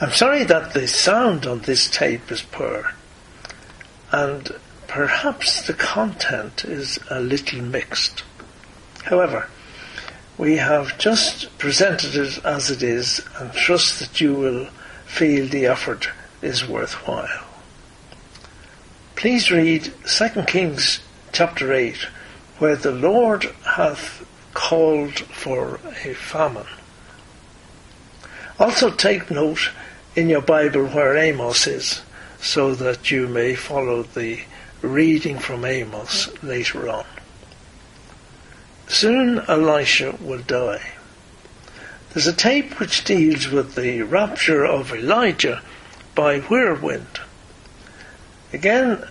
I'm sorry that the sound on this tape is poor, and perhaps the content is a little mixed. However, we have just presented it as it is and trust that you will feel the effort is worthwhile. Please read 2 Kings chapter 8, where the Lord hath called for a famine. Also take note in your Bible where Amos is, so that you may follow the reading from Amos later on. Soon Elisha will die. There's a tape which deals with the rapture of Elijah by whirlwind. Again,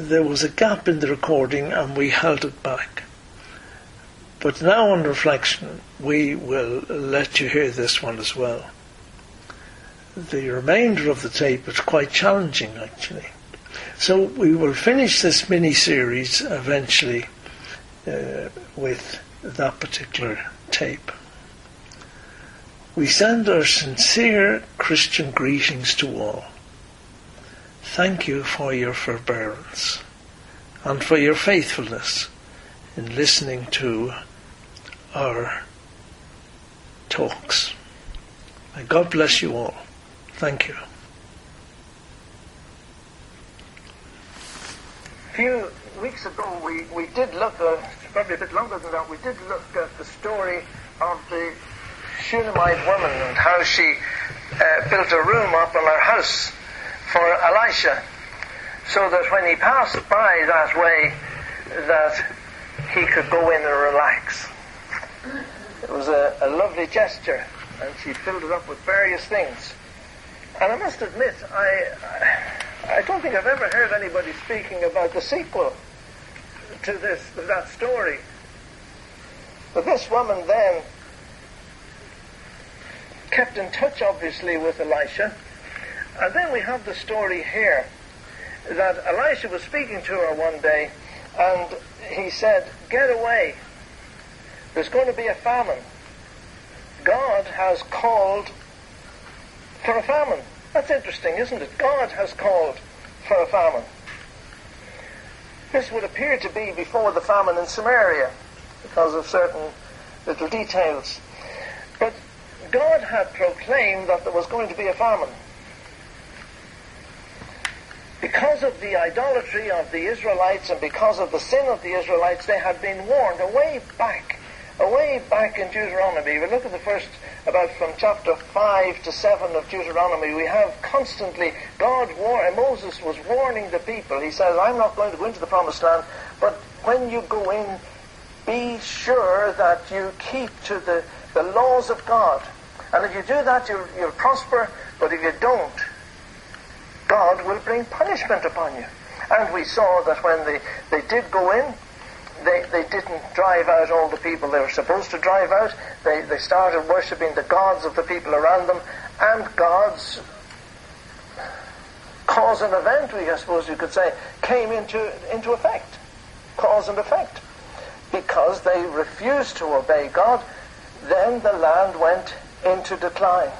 there was a gap in the recording and we held it back. But now on reflection, we will let you hear this one as well. The remainder of the tape is quite challenging actually. So we will finish this mini series eventually uh, with that particular tape. We send our sincere Christian greetings to all. Thank you for your forbearance and for your faithfulness in listening to our talks. May God bless you all. Thank you. A few weeks ago, we, we did look, uh, probably a bit longer than that, we did look at the story of the Shunammite woman and how she uh, built a room up in her house for Elisha so that when he passed by that way that he could go in and relax. It was a, a lovely gesture and she filled it up with various things. And I must admit, I, I don't think I've ever heard anybody speaking about the sequel to this, that story. But this woman then kept in touch, obviously, with Elisha. And then we have the story here that Elisha was speaking to her one day and he said, Get away. There's going to be a famine. God has called for a famine. That's interesting, isn't it? God has called for a famine. This would appear to be before the famine in Samaria because of certain little details. But God had proclaimed that there was going to be a famine. Because of the idolatry of the Israelites and because of the sin of the Israelites, they had been warned away back, away back in Deuteronomy. We look at the first, about from chapter 5 to 7 of Deuteronomy, we have constantly, God, war, Moses was warning the people. He says, I'm not going to go into the promised land, but when you go in, be sure that you keep to the, the laws of God. And if you do that, you'll, you'll prosper, but if you don't, God will bring punishment upon you. And we saw that when they, they did go in, they, they didn't drive out all the people they were supposed to drive out. They, they started worshipping the gods of the people around them, and God's cause and event, I suppose you could say, came into, into effect. Cause and effect. Because they refused to obey God, then the land went into decline.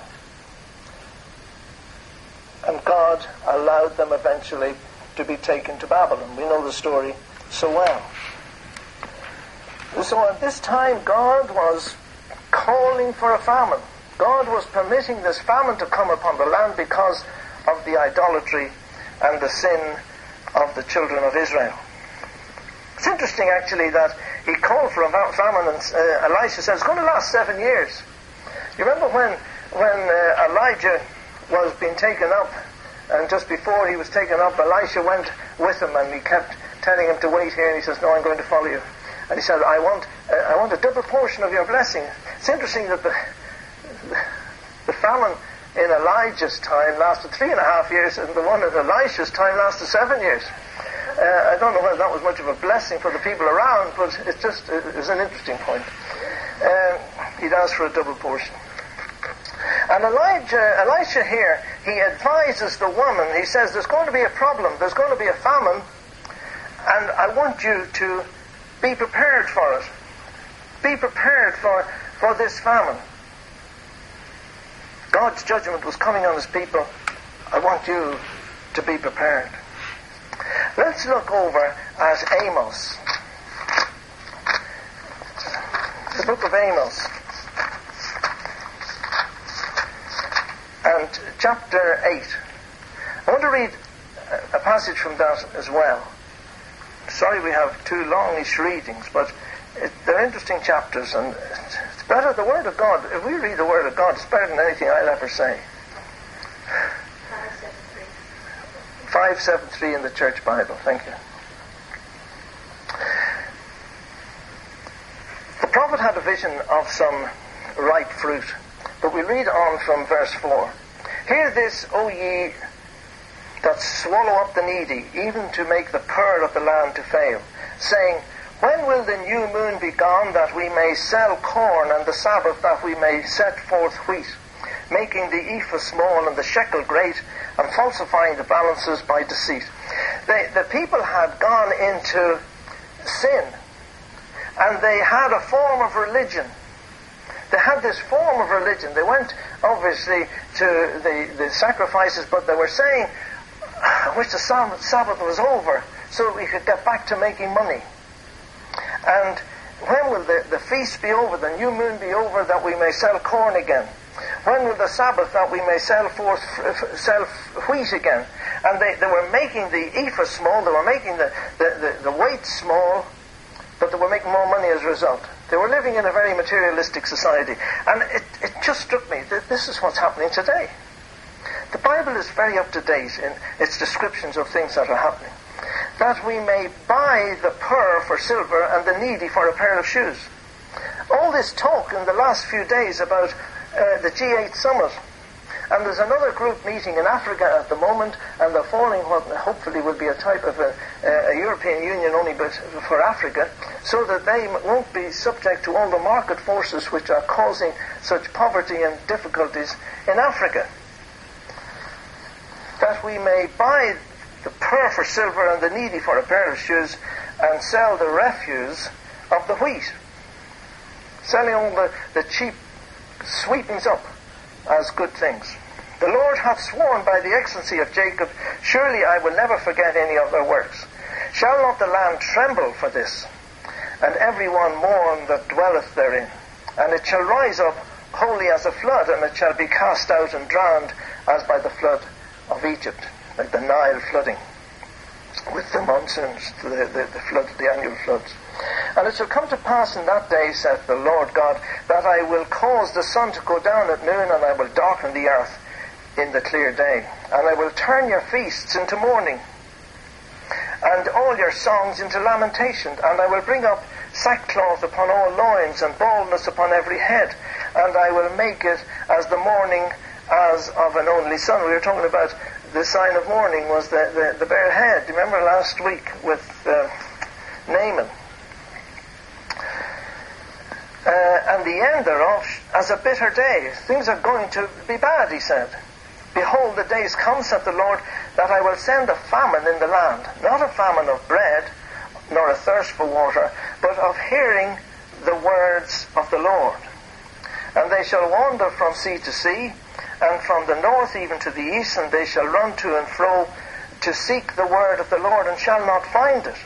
And God allowed them eventually to be taken to Babylon. We know the story so well. So at this time, God was calling for a famine. God was permitting this famine to come upon the land because of the idolatry and the sin of the children of Israel. It's interesting, actually, that he called for a famine, and uh, Elisha said it's going to last seven years. You remember when, when uh, Elijah was being taken up, and just before he was taken up, Elisha went with him, and he kept telling him to wait here, and he says, no, I'm going to follow you. And he said, I want, uh, I want a double portion of your blessing. It's interesting that the, the famine in Elijah's time lasted three and a half years, and the one in Elisha's time lasted seven years. Uh, I don't know whether that was much of a blessing for the people around, but it's just it was an interesting point. Uh, he'd asked for a double portion. And Elijah, Elisha here, he advises the woman, he says, there's going to be a problem, there's going to be a famine, and I want you to be prepared for it. Be prepared for, for this famine. God's judgment was coming on his people. I want you to be prepared. Let's look over at Amos. The book of Amos. And chapter 8. I want to read a passage from that as well. Sorry we have two longish readings, but it, they're interesting chapters, and it's better the Word of God. If we read the Word of God, it's better than anything I'll ever say. 573 in the Church Bible. Thank you. The prophet had a vision of some ripe fruit, but we read on from verse 4. Hear this, O ye that swallow up the needy, even to make the pearl of the land to fail, saying, When will the new moon be gone, that we may sell corn, and the Sabbath that we may set forth wheat, making the ephah small and the shekel great, and falsifying the balances by deceit? They, the people had gone into sin, and they had a form of religion they had this form of religion. They went, obviously, to the, the sacrifices, but they were saying, I wish the Sabbath was over so that we could get back to making money. And when will the, the feast be over, the new moon be over, that we may sell corn again? When will the Sabbath that we may sell forth, sell wheat again? And they, they were making the ephah small, they were making the, the, the, the weight small, but they were making more money as a result. They were living in a very materialistic society. And it, it just struck me that this is what's happening today. The Bible is very up to date in its descriptions of things that are happening. That we may buy the poor for silver and the needy for a pair of shoes. All this talk in the last few days about uh, the G8 summit and there's another group meeting in Africa at the moment, and they're forming what hopefully will be a type of a, a European Union only but for Africa, so that they won't be subject to all the market forces which are causing such poverty and difficulties in Africa. That we may buy the poor for silver and the needy for a pair of shoes, and sell the refuse of the wheat. Selling all the, the cheap sweepings up as good things. The Lord hath sworn by the excellency of Jacob, surely I will never forget any of their works. Shall not the land tremble for this, and every one mourn that dwelleth therein? And it shall rise up wholly as a flood, and it shall be cast out and drowned as by the flood of Egypt, like the Nile flooding, with the monsoons, the, the, the flood, the annual floods. And it shall come to pass in that day, saith the Lord God, that I will cause the sun to go down at noon, and I will darken the earth in the clear day. And I will turn your feasts into mourning, and all your songs into lamentation. And I will bring up sackcloth upon all loins, and baldness upon every head. And I will make it as the mourning as of an only son. We were talking about the sign of mourning was the, the, the bare head. Do you remember last week with uh, Naaman? Uh, and the end thereof as a bitter day. Things are going to be bad, he said. Behold, the days come, saith the Lord, that I will send a famine in the land, not a famine of bread, nor a thirst for water, but of hearing the words of the Lord. And they shall wander from sea to sea, and from the north even to the east, and they shall run to and fro to seek the word of the Lord, and shall not find it.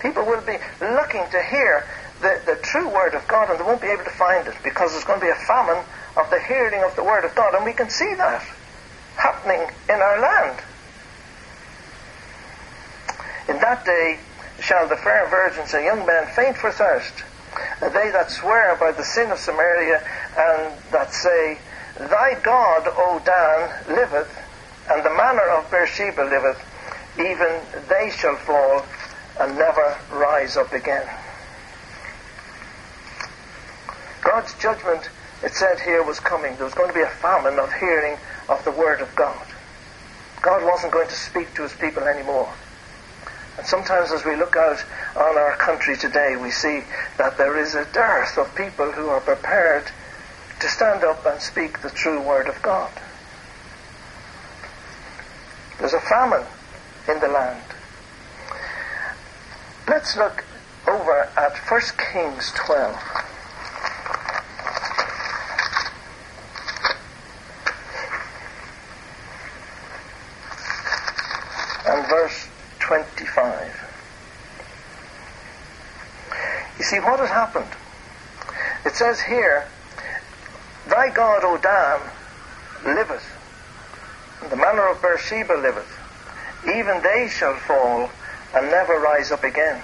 People will be looking to hear the, the true word of God, and they won't be able to find it, because there's going to be a famine of the hearing of the Word of God. And we can see that happening in our land. In that day shall the fair virgins and young men faint for thirst. They that swear by the sin of Samaria and that say, Thy God, O Dan, liveth, and the manner of Beersheba liveth, even they shall fall and never rise up again. God's judgment it said here was coming. There was going to be a famine of hearing of the Word of God. God wasn't going to speak to his people anymore. And sometimes as we look out on our country today, we see that there is a dearth of people who are prepared to stand up and speak the true word of God. There's a famine in the land. Let's look over at 1 Kings 12. And verse 25. You see what has happened? It says here Thy God, O Dan, liveth, the manner of Beersheba liveth. Even they shall fall and never rise up again.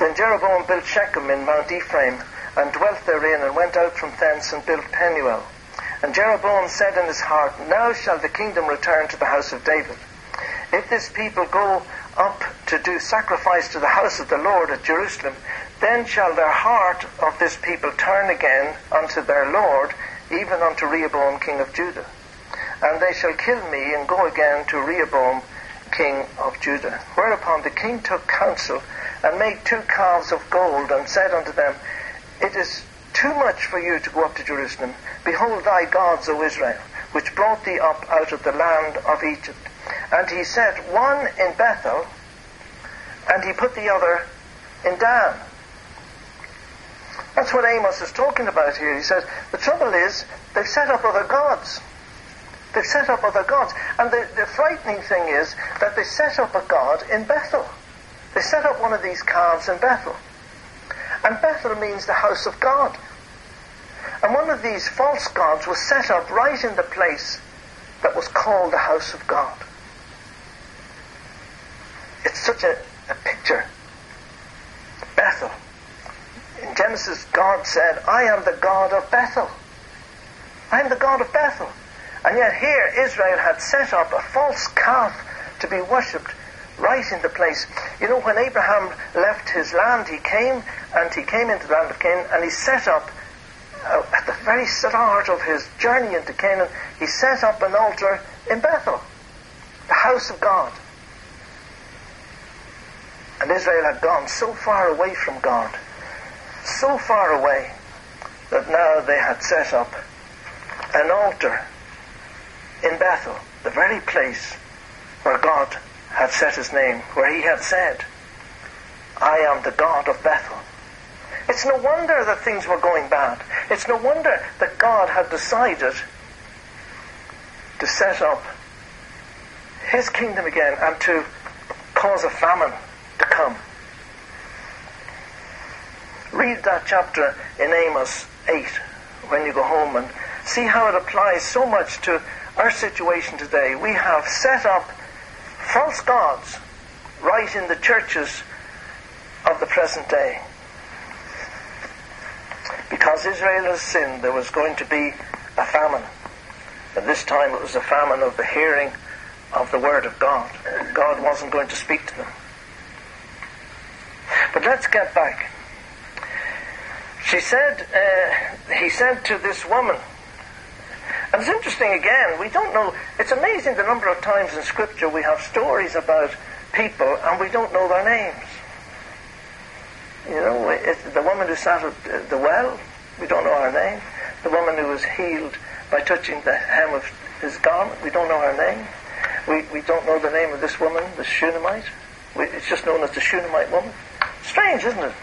Then Jeroboam built Shechem in Mount Ephraim, and dwelt therein, and went out from thence and built Penuel. And Jeroboam said in his heart, Now shall the kingdom return to the house of David. If this people go up to do sacrifice to the house of the Lord at Jerusalem, then shall their heart of this people turn again unto their Lord, even unto Rehoboam king of Judah. And they shall kill me and go again to Rehoboam king of Judah. Whereupon the king took counsel and made two calves of gold and said unto them, It is too much for you to go up to Jerusalem. Behold thy gods, O Israel, which brought thee up out of the land of Egypt. And he set one in Bethel, and he put the other in Dan. That's what Amos is talking about here. He says, the trouble is, they've set up other gods. They've set up other gods. And the, the frightening thing is that they set up a god in Bethel. They set up one of these calves in Bethel. And Bethel means the house of God. And one of these false gods was set up right in the place that was called the house of God. It's such a, a picture. Bethel. In Genesis, God said, I am the God of Bethel. I am the God of Bethel. And yet here Israel had set up a false calf to be worshipped right in the place. You know, when Abraham left his land, he came and he came into the land of Canaan and he set up, uh, at the very start of his journey into Canaan, he set up an altar in Bethel, the house of God. And Israel had gone so far away from God, so far away, that now they had set up an altar in Bethel, the very place where God had set his name, where he had said, I am the God of Bethel. It's no wonder that things were going bad. It's no wonder that God had decided to set up his kingdom again and to cause a famine to come. Read that chapter in Amos 8 when you go home and see how it applies so much to our situation today. We have set up false gods right in the churches of the present day. Because Israel has sinned, there was going to be a famine. And this time it was a famine of the hearing of the Word of God. God wasn't going to speak to them. But let's get back. She said, uh, he said to this woman, and it's interesting again, we don't know, it's amazing the number of times in Scripture we have stories about people and we don't know their names. You know, the woman who sat at the well, we don't know her name. The woman who was healed by touching the hem of his garment, we don't know her name. We, we don't know the name of this woman, the Shunammite. We, it's just known as the Shunammite woman. Strange, isn't it?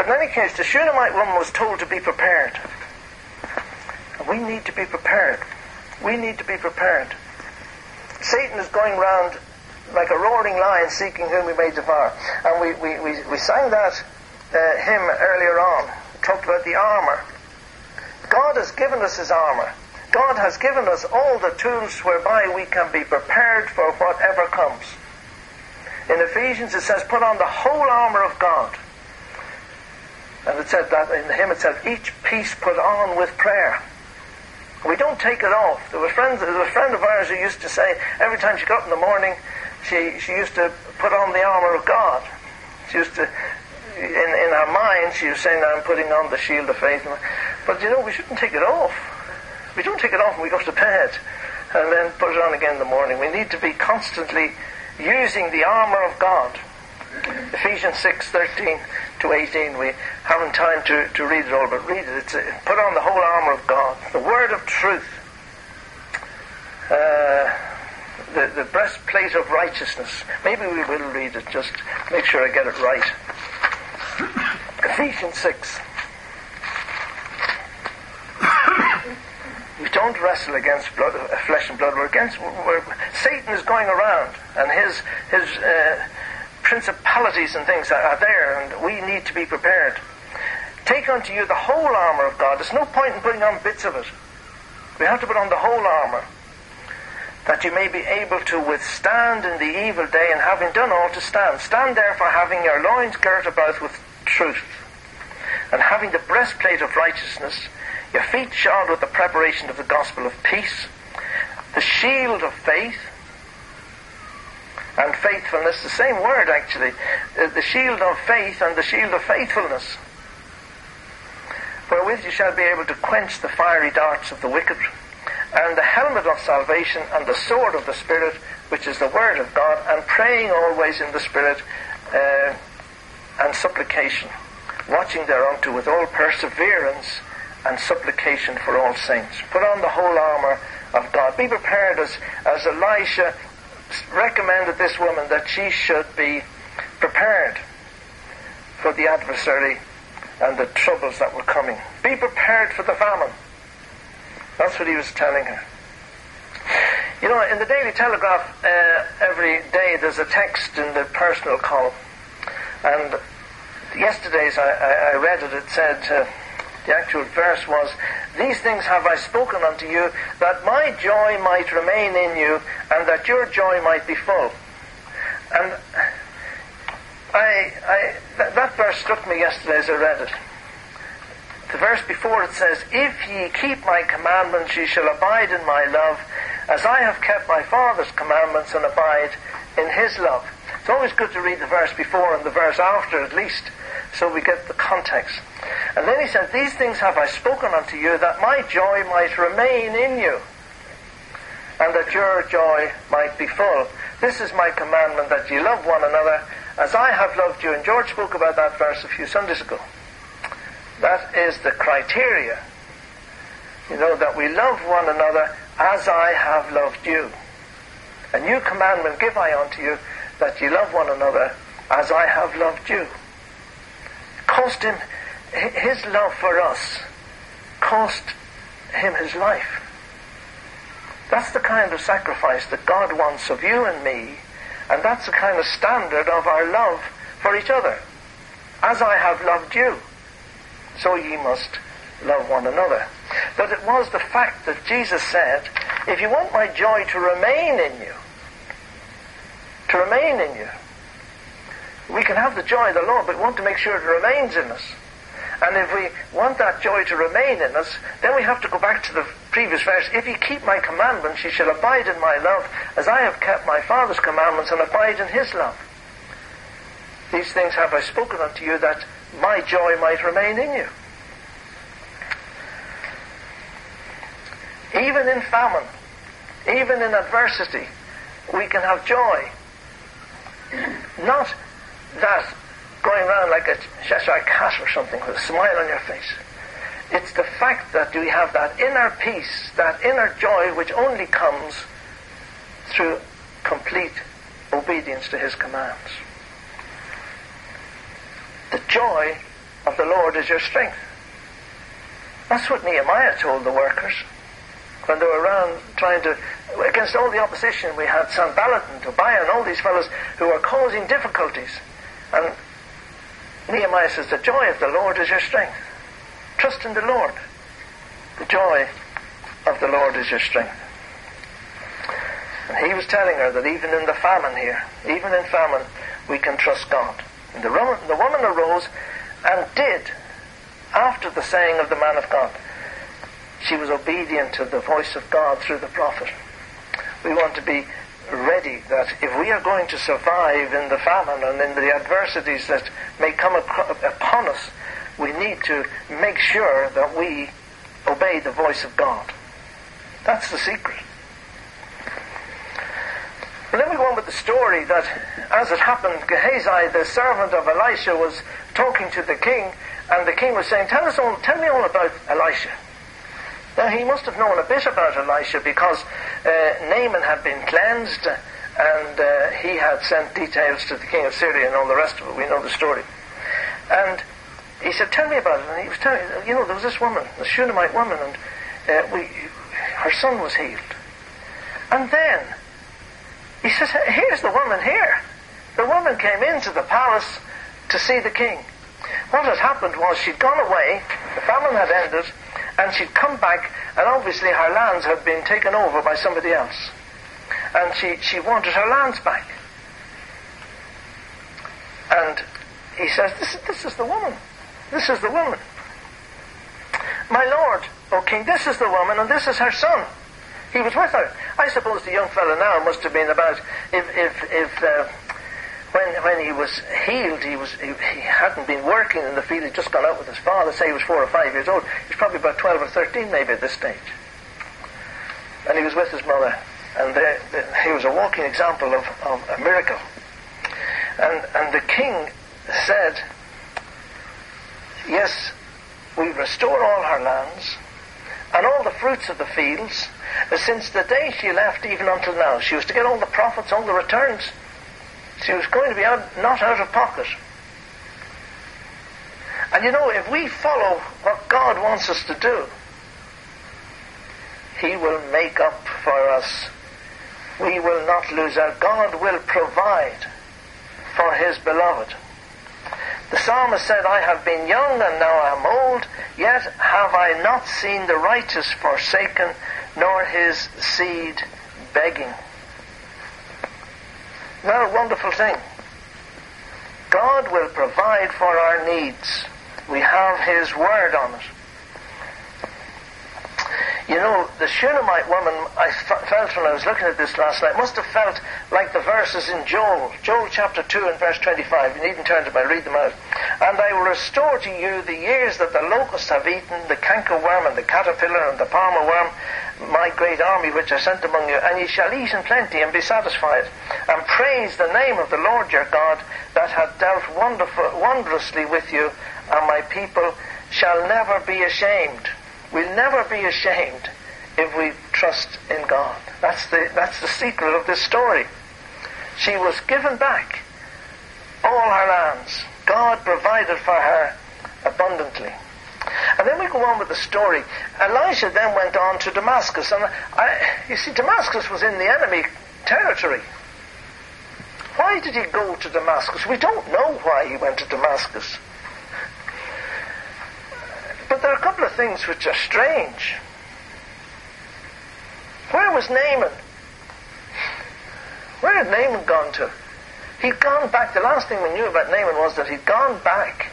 But in any case, the Shunammite woman was told to be prepared. We need to be prepared. We need to be prepared. Satan is going round like a roaring lion seeking whom he may devour. And we, we, we, we sang that uh, hymn earlier on, talked about the armour. God has given us his armour. God has given us all the tools whereby we can be prepared for whatever comes. In Ephesians it says, put on the whole armour of God. And it said that in the hymn it said, each piece put on with prayer. We don't take it off. There was, friends, there was a friend of ours who used to say every time she got in the morning, she, she used to put on the armour of God. She used to, in, in her mind, she was saying, I'm putting on the shield of faith. But you know, we shouldn't take it off. We don't take it off when we go to bed and then put it on again in the morning. We need to be constantly using the armour of God. Ephesians 6, 13 to 18. We haven't time to, to read it all, but read it. It's a, put on the whole armour of God, the word of truth, uh, the, the breastplate of righteousness. Maybe we will read it, just make sure I get it right. Ephesians 6. we don't wrestle against blood, uh, flesh and blood. We're against. We're, Satan is going around, and his his uh, principalities and things are, there, and we need to be prepared. Take unto you the whole armour of God. There's no point in putting on bits of it. We have to put on the whole armour, that you may be able to withstand in the evil day, and having done all to stand. Stand therefore, having your loins girt about with truth, and having the breastplate of righteousness, your feet shod with the preparation of the gospel of peace, the shield of faith, and faithfulness, the same word actually, the shield of faith and the shield of faithfulness, wherewith you shall be able to quench the fiery darts of the wicked, and the helmet of salvation and the sword of the Spirit, which is the word of God, and praying always in the Spirit uh, and supplication, watching thereunto with all perseverance and supplication for all saints. Put on the whole armour of God. Be prepared as, as Elisha recommended this woman that she should be prepared for the adversary and the troubles that were coming. Be prepared for the famine. That's what he was telling her. You know, in the Daily Telegraph, uh, every day there's a text in the personal column. And yesterday's I, I, I read it. It said, uh, the actual verse was, These things have I spoken unto you, that my joy might remain in you, and that your joy might be full. And I, I, th- that verse struck me yesterday as I read it. The verse before it says, If ye keep my commandments, ye shall abide in my love, as I have kept my Father's commandments and abide in his love. It's always good to read the verse before and the verse after at least, so we get the context. And then he says, These things have I spoken unto you, that my joy might remain in you, and that your joy might be full. This is my commandment, that ye love one another, as I have loved you. And George spoke about that verse a few Sundays ago. That is the criteria. You know, that we love one another as I have loved you. A new commandment give I unto you, that ye love one another as I have loved you. Cost him his love for us cost him his life. That's the kind of sacrifice that God wants of you and me, and that's the kind of standard of our love for each other. As I have loved you, so ye must love one another. But it was the fact that Jesus said, if you want my joy to remain in you, to remain in you, we can have the joy of the Lord, but we want to make sure it remains in us. And if we want that joy to remain in us, then we have to go back to the previous verse. If ye keep my commandments, ye shall abide in my love, as I have kept my Father's commandments and abide in his love. These things have I spoken unto you, that my joy might remain in you. Even in famine, even in adversity, we can have joy. Not that going around like a Cheshire cat or something with a smile on your face. It's the fact that we have that inner peace, that inner joy which only comes through complete obedience to His commands. The joy of the Lord is your strength. That's what Nehemiah told the workers when they were around trying to, against all the opposition, we had Sanballat and Tobiah and all these fellows who were causing difficulties. And Nehemiah says, The joy of the Lord is your strength. Trust in the Lord. The joy of the Lord is your strength. And he was telling her that even in the famine here, even in famine, we can trust God. And the, woman, the woman arose and did, after the saying of the man of God, she was obedient to the voice of God through the prophet. We want to be ready that if we are going to survive in the famine and in the adversities that may come upon us, we need to make sure that we obey the voice of God. That's the secret. But then we go on with the story that as it happened, Gehazi, the servant of Elisha, was talking to the king, and the king was saying, Tell us all, tell me all about Elisha. Now, he must have known a bit about Elisha because uh, Naaman had been cleansed and uh, he had sent details to the king of Syria and all the rest of it. We know the story. And he said, Tell me about it. And he was telling you know, there was this woman, the Shunammite woman, and uh, we, her son was healed. And then he says, Here's the woman here. The woman came into the palace to see the king. What had happened was she'd gone away, the famine had ended, and she'd come back, and obviously her lands had been taken over by somebody else. And she, she wanted her lands back. And he says, this, this is the woman. This is the woman. My lord, O king, this is the woman, and this is her son. He was with her. I suppose the young fellow now must have been about, if, if, if uh, when, when he was healed, he, was, he, he, hadn't been working in the field, he'd just gone out with his father, say he was four or five years old. He was probably about 12 or 13 maybe at this stage. And he was with his mother. And they, he was a walking example of, of a miracle. And, and the king said, Yes, we restore all her lands and all the fruits of the fields since the day she left even until now. She was to get all the profits, all the returns. She was going to be out, not out of pocket. And you know, if we follow what God wants us to do, He will make up for us. We will not lose out. God will provide for His beloved. The psalmist said, I have been young and now I am old, yet have I not seen the righteous forsaken, nor his seed begging. What a wonderful thing. God will provide for our needs. We have His Word on it. You know, the Shunammite woman, I felt when I was looking at this last night, must have felt like the verses in Joel, Joel chapter 2 and verse 25. You needn't turn to them, I read them out. And I will restore to you the years that the locusts have eaten, the cankerworm and the caterpillar and the palmer worm, my great army which I sent among you, and ye shall eat in plenty and be satisfied, and praise the name of the Lord your God that hath dealt wondrously with you, and my people shall never be ashamed. We'll never be ashamed if we trust in God. That's the, that's the secret of this story. She was given back all her lands. God provided for her abundantly. And then we go on with the story. Elijah then went on to Damascus. And I, you see, Damascus was in the enemy territory. Why did he go to Damascus? We don't know why he went to Damascus. But there are a couple of things which are strange. Where was Naaman? Where had Naaman gone to? He'd gone back. The last thing we knew about Naaman was that he'd gone back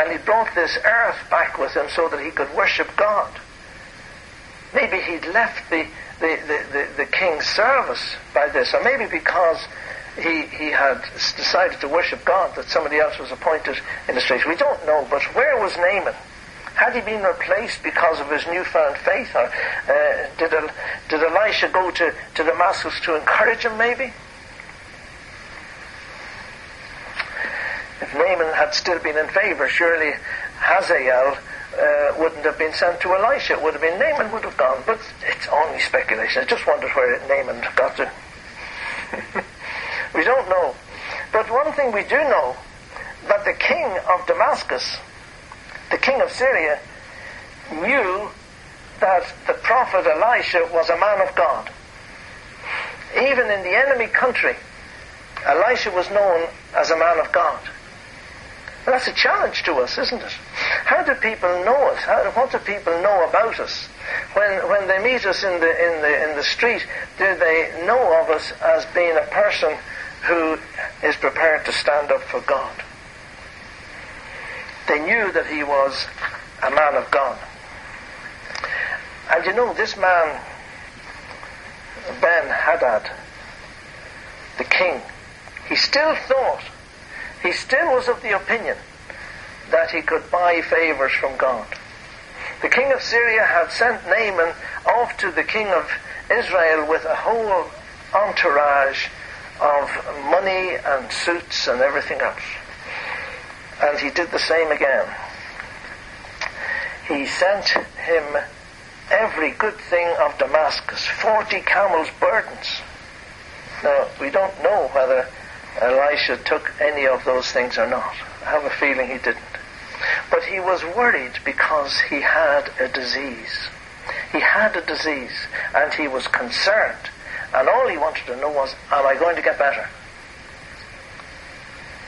and he brought this earth back with him so that he could worship God. Maybe he'd left the, the, the, the, the king's service by this, or maybe because he, he had decided to worship God that somebody else was appointed in the place. We don't know, but where was Naaman? Had he been replaced because of his newfound faith? Or uh, did, did Elisha go to, to Damascus to encourage him, maybe? If Naaman had still been in favour, surely Hazael uh, wouldn't have been sent to Elisha. It would have been Naaman would have gone. But it's only speculation. I just wondered where Naaman got to. we don't know. But one thing we do know, that the king of Damascus the king of Syria knew that the prophet Elisha was a man of God. Even in the enemy country, Elisha was known as a man of God. That's a challenge to us, isn't it? How do people know us? How, what do people know about us? When, when they meet us in the, in, the, in the street, do they know of us as being a person who is prepared to stand up for God? They knew that he was a man of God. And you know, this man, Ben Hadad, the king, he still thought, he still was of the opinion that he could buy favors from God. The king of Syria had sent Naaman off to the king of Israel with a whole entourage of money and suits and everything else. And he did the same again. He sent him every good thing of Damascus, 40 camels' burdens. Now, we don't know whether Elisha took any of those things or not. I have a feeling he didn't. But he was worried because he had a disease. He had a disease and he was concerned. And all he wanted to know was, am I going to get better?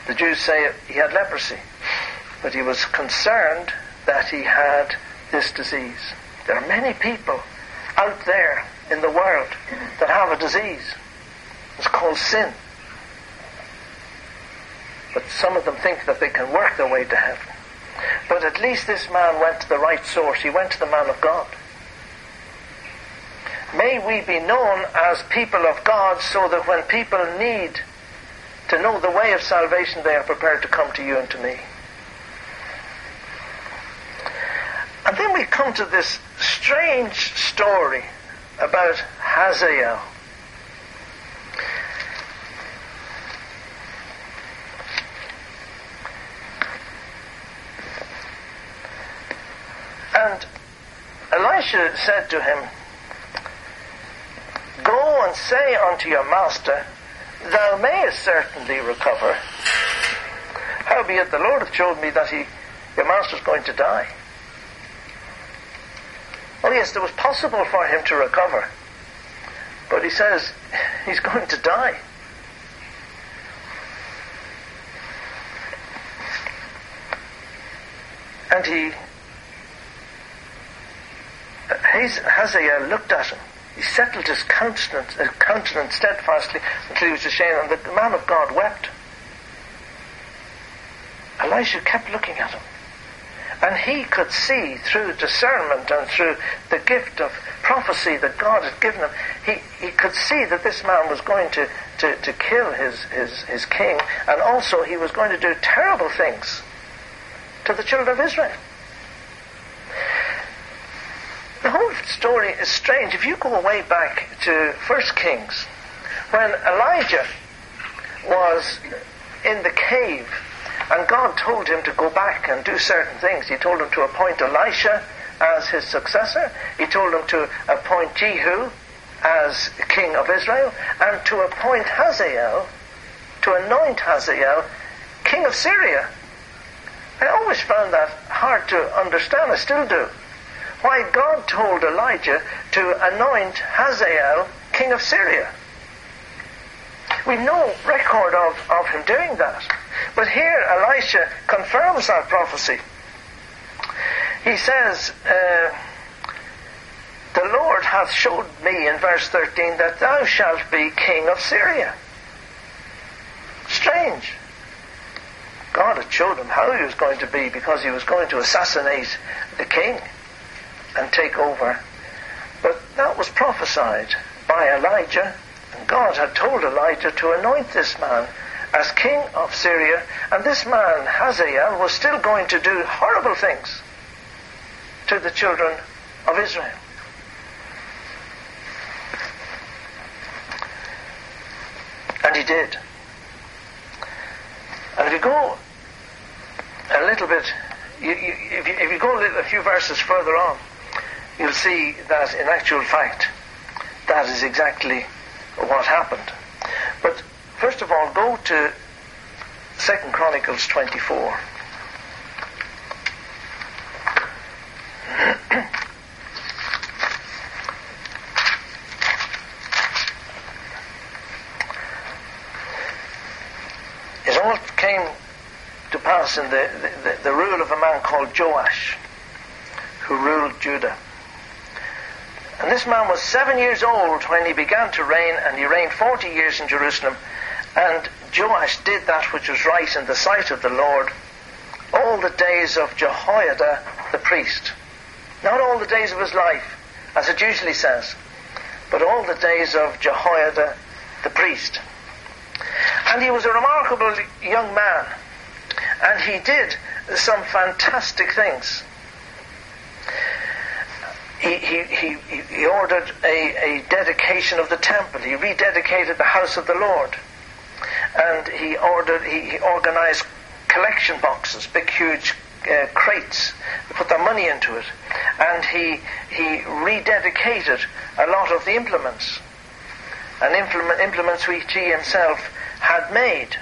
The Jews say he had leprosy, but he was concerned that he had this disease. There are many people out there in the world that have a disease. It's called sin. But some of them think that they can work their way to heaven. But at least this man went to the right source. He went to the man of God. May we be known as people of God so that when people need to know the way of salvation, they are prepared to come to you and to me. And then we come to this strange story about Hazael. And Elisha said to him, Go and say unto your master, Thou mayest certainly recover. Howbeit the Lord hath showed me that he, your master is going to die. Oh yes, it was possible for him to recover. But he says he's going to die. And he Hazael uh, looked at him. He settled his countenance, his countenance steadfastly until he was ashamed, and the man of God wept. Elisha kept looking at him. And he could see through discernment and through the gift of prophecy that God had given him, he, he could see that this man was going to, to, to kill his, his, his king, and also he was going to do terrible things to the children of Israel. The whole story is strange. If you go way back to First Kings, when Elijah was in the cave and God told him to go back and do certain things. He told him to appoint Elisha as his successor. He told him to appoint Jehu as king of Israel and to appoint Hazael, to anoint Hazael king of Syria. I always found that hard to understand. I still do why God told Elijah to anoint Hazael king of Syria. We've no record of, of him doing that. But here Elisha confirms that prophecy. He says, uh, The Lord hath showed me in verse 13 that thou shalt be king of Syria. Strange. God had showed him how he was going to be because he was going to assassinate the king and take over. But that was prophesied by Elijah, and God had told Elijah to anoint this man as king of Syria, and this man, Hazael, was still going to do horrible things to the children of Israel. And he did. And if you go a little bit, you, you, if, you, if you go a, little, a few verses further on, you'll see that in actual fact, that is exactly what happened. But first of all, go to Second Chronicles 24. it all came to pass in the, the, the rule of a man called Joash, who ruled Judah. And this man was seven years old when he began to reign, and he reigned forty years in Jerusalem. And Joash did that which was right in the sight of the Lord all the days of Jehoiada the priest. Not all the days of his life, as it usually says, but all the days of Jehoiada the priest. And he was a remarkable young man, and he did some fantastic things he, he, he, he ordered a, a dedication of the temple. He rededicated the house of the Lord. And he ordered, he, he organized collection boxes, big, huge uh, crates, put their money into it. And he, he rededicated a lot of the implements, and implement, implements which he himself had made.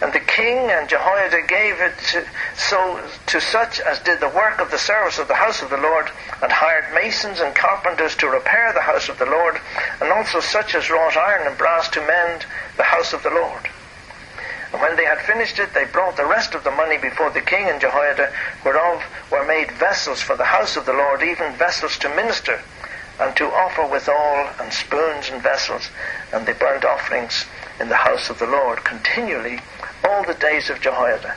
And the king and Jehoiada gave it to, so to such as did the work of the service of the house of the Lord, and hired masons and carpenters to repair the house of the Lord, and also such as wrought iron and brass to mend the house of the Lord. And when they had finished it, they brought the rest of the money before the king and Jehoiada, whereof were made vessels for the house of the Lord, even vessels to minister, and to offer withal, and spoons and vessels, and they burnt offerings in the house of the Lord continually all the days of Jehoiada.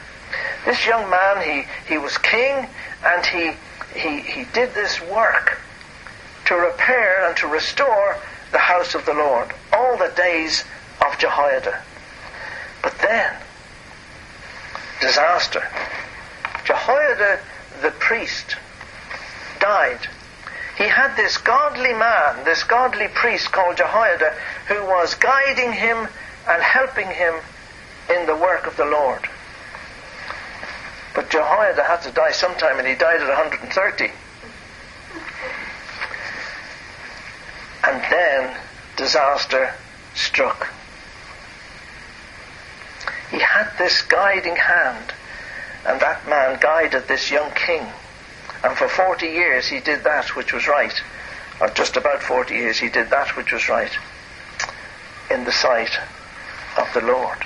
This young man, he, he was king, and he, he, he did this work to repair and to restore the house of the Lord all the days of Jehoiada. But then, disaster. Jehoiada the priest died. He had this godly man, this godly priest called Jehoiada, who was guiding him and helping him in the work of the Lord. But Jehoiada had to die sometime, and he died at 130. And then disaster struck. He had this guiding hand, and that man guided this young king. And for 40 years he did that which was right. Or just about 40 years he did that which was right in the sight of the Lord.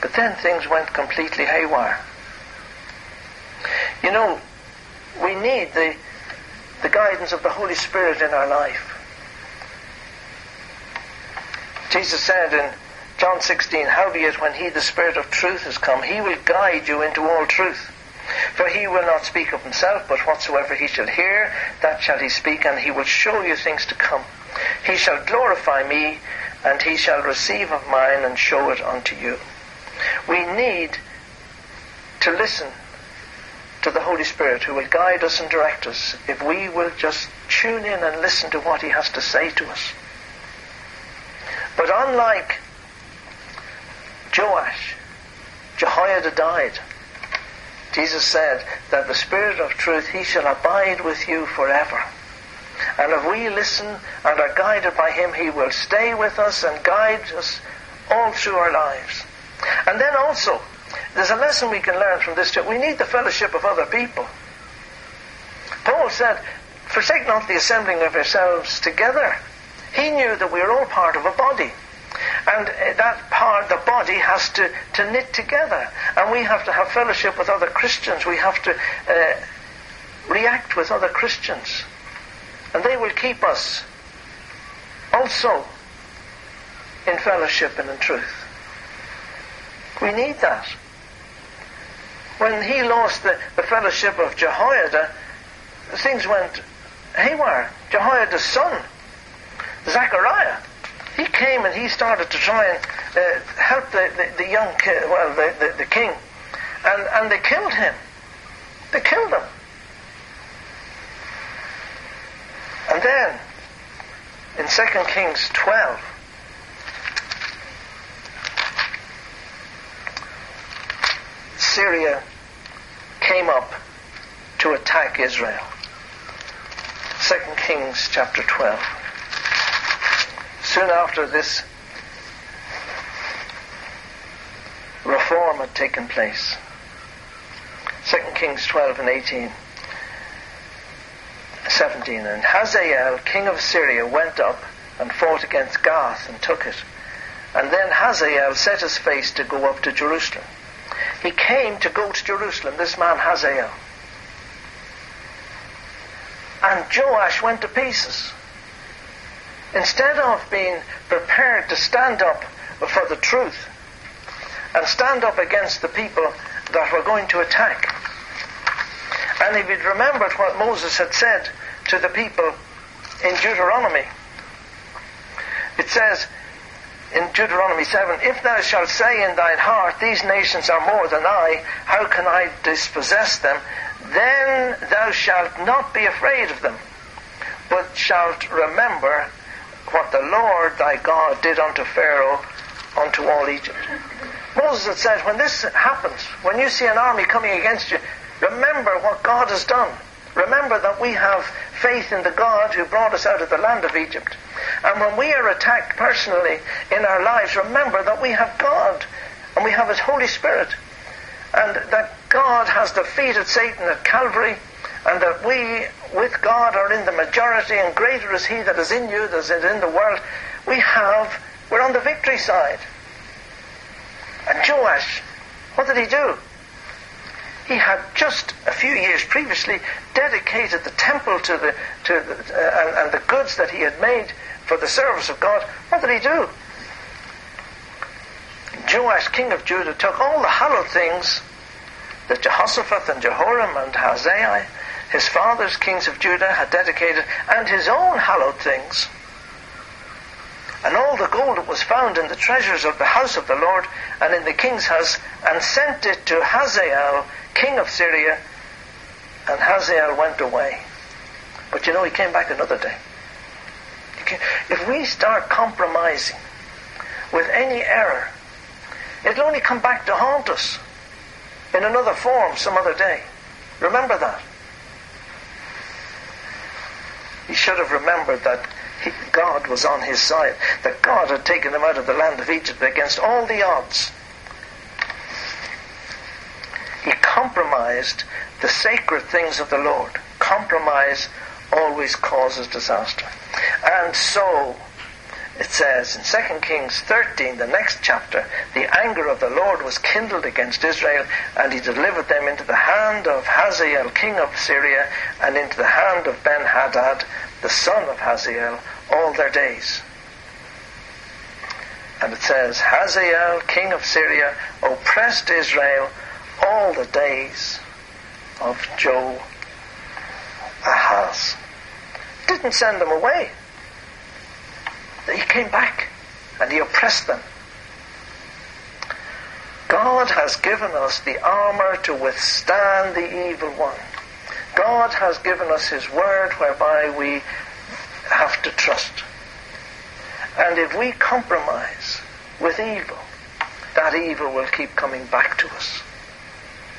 But then things went completely haywire. You know, we need the, the guidance of the Holy Spirit in our life. Jesus said in John 16, Howbeit when he, the Spirit of truth, is come, he will guide you into all truth. For he will not speak of himself, but whatsoever he shall hear, that shall he speak, and he will show you things to come. He shall glorify me, and he shall receive of mine, and show it unto you. We need to listen to the Holy Spirit who will guide us and direct us if we will just tune in and listen to what he has to say to us. But unlike Joash, Jehoiada died. Jesus said that the Spirit of truth, he shall abide with you forever. And if we listen and are guided by him, he will stay with us and guide us all through our lives. And then also, there's a lesson we can learn from this. Too. We need the fellowship of other people. Paul said, Forsake not the assembling of yourselves together. He knew that we are all part of a body. And uh, that part, the body, has to, to knit together. And we have to have fellowship with other Christians. We have to uh, react with other Christians. And they will keep us also in fellowship and in truth. We need that. When he lost the, the fellowship of Jehoiada, things went haywire. Jehoiada's son, Zechariah, he came and he started to try and uh, help the, the, the, young kid, well, the, the, the king. And, and they killed him. They killed him. And then, in 2 Kings 12, Syria came up to attack Israel. 2 Kings chapter 12. Soon after this reform had taken place. 2 Kings 12 and 18. 17. And Hazael, king of Syria, went up and fought against Gath and took it. And then Hazael set his face to go up to Jerusalem. He came to go to Jerusalem, this man Hazael. And Joash went to pieces. Instead of being prepared to stand up for the truth and stand up against the people that were going to attack. And if he'd remembered what Moses had said to the people in Deuteronomy, it says, in Deuteronomy 7, If thou shalt say in thine heart, These nations are more than I, how can I dispossess them? Then thou shalt not be afraid of them, but shalt remember what the Lord thy God did unto Pharaoh, unto all Egypt. Moses had said, when this happens, when you see an army coming against you, remember what God has done. Remember that we have faith in the God who brought us out of the land of Egypt. And when we are attacked personally in our lives, remember that we have God and we have His Holy Spirit, and that God has defeated Satan at Calvary, and that we, with God, are in the majority, and greater is He that is in you than is in the world, we have, we're on the victory side. And Joash, what did he do? He had just a few years previously dedicated the temple to the, to the, uh, and, and the goods that he had made for the service of God. What did he do? Joash, king of Judah, took all the hallowed things that Jehoshaphat and Jehoram and Hazael, his fathers, kings of Judah, had dedicated, and his own hallowed things, and all the gold that was found in the treasures of the house of the Lord and in the king's house, and sent it to Hazael, king of Syria, and Hazael went away. But you know, he came back another day. If we start compromising with any error, it'll only come back to haunt us in another form some other day. Remember that. He should have remembered that God was on his side, that God had taken him out of the land of Egypt against all the odds. He compromised the sacred things of the Lord. Compromise always causes disaster. And so, it says in 2 Kings 13, the next chapter, the anger of the Lord was kindled against Israel, and he delivered them into the hand of Hazael, king of Syria, and into the hand of Ben Hadad, the son of Hazael, all their days. And it says, Hazael, king of Syria, oppressed Israel all the days of Joe Ahaz. Didn't send them away. He came back and he oppressed them. God has given us the armor to withstand the evil one. God has given us His word whereby we have to trust. And if we compromise with evil, that evil will keep coming back to us.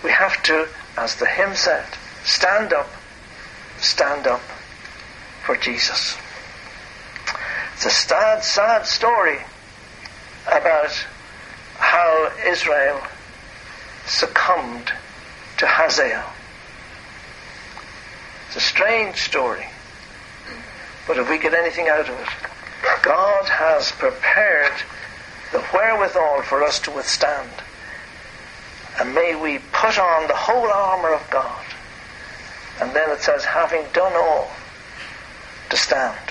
We have to, as the hymn said, stand up, stand up for Jesus. It's a sad, sad story about how Israel succumbed to Hazael. It's a strange story. But if we get anything out of it, God has prepared the wherewithal for us to withstand. And may we put on the whole armour of God. And then it says, having done all, to stand.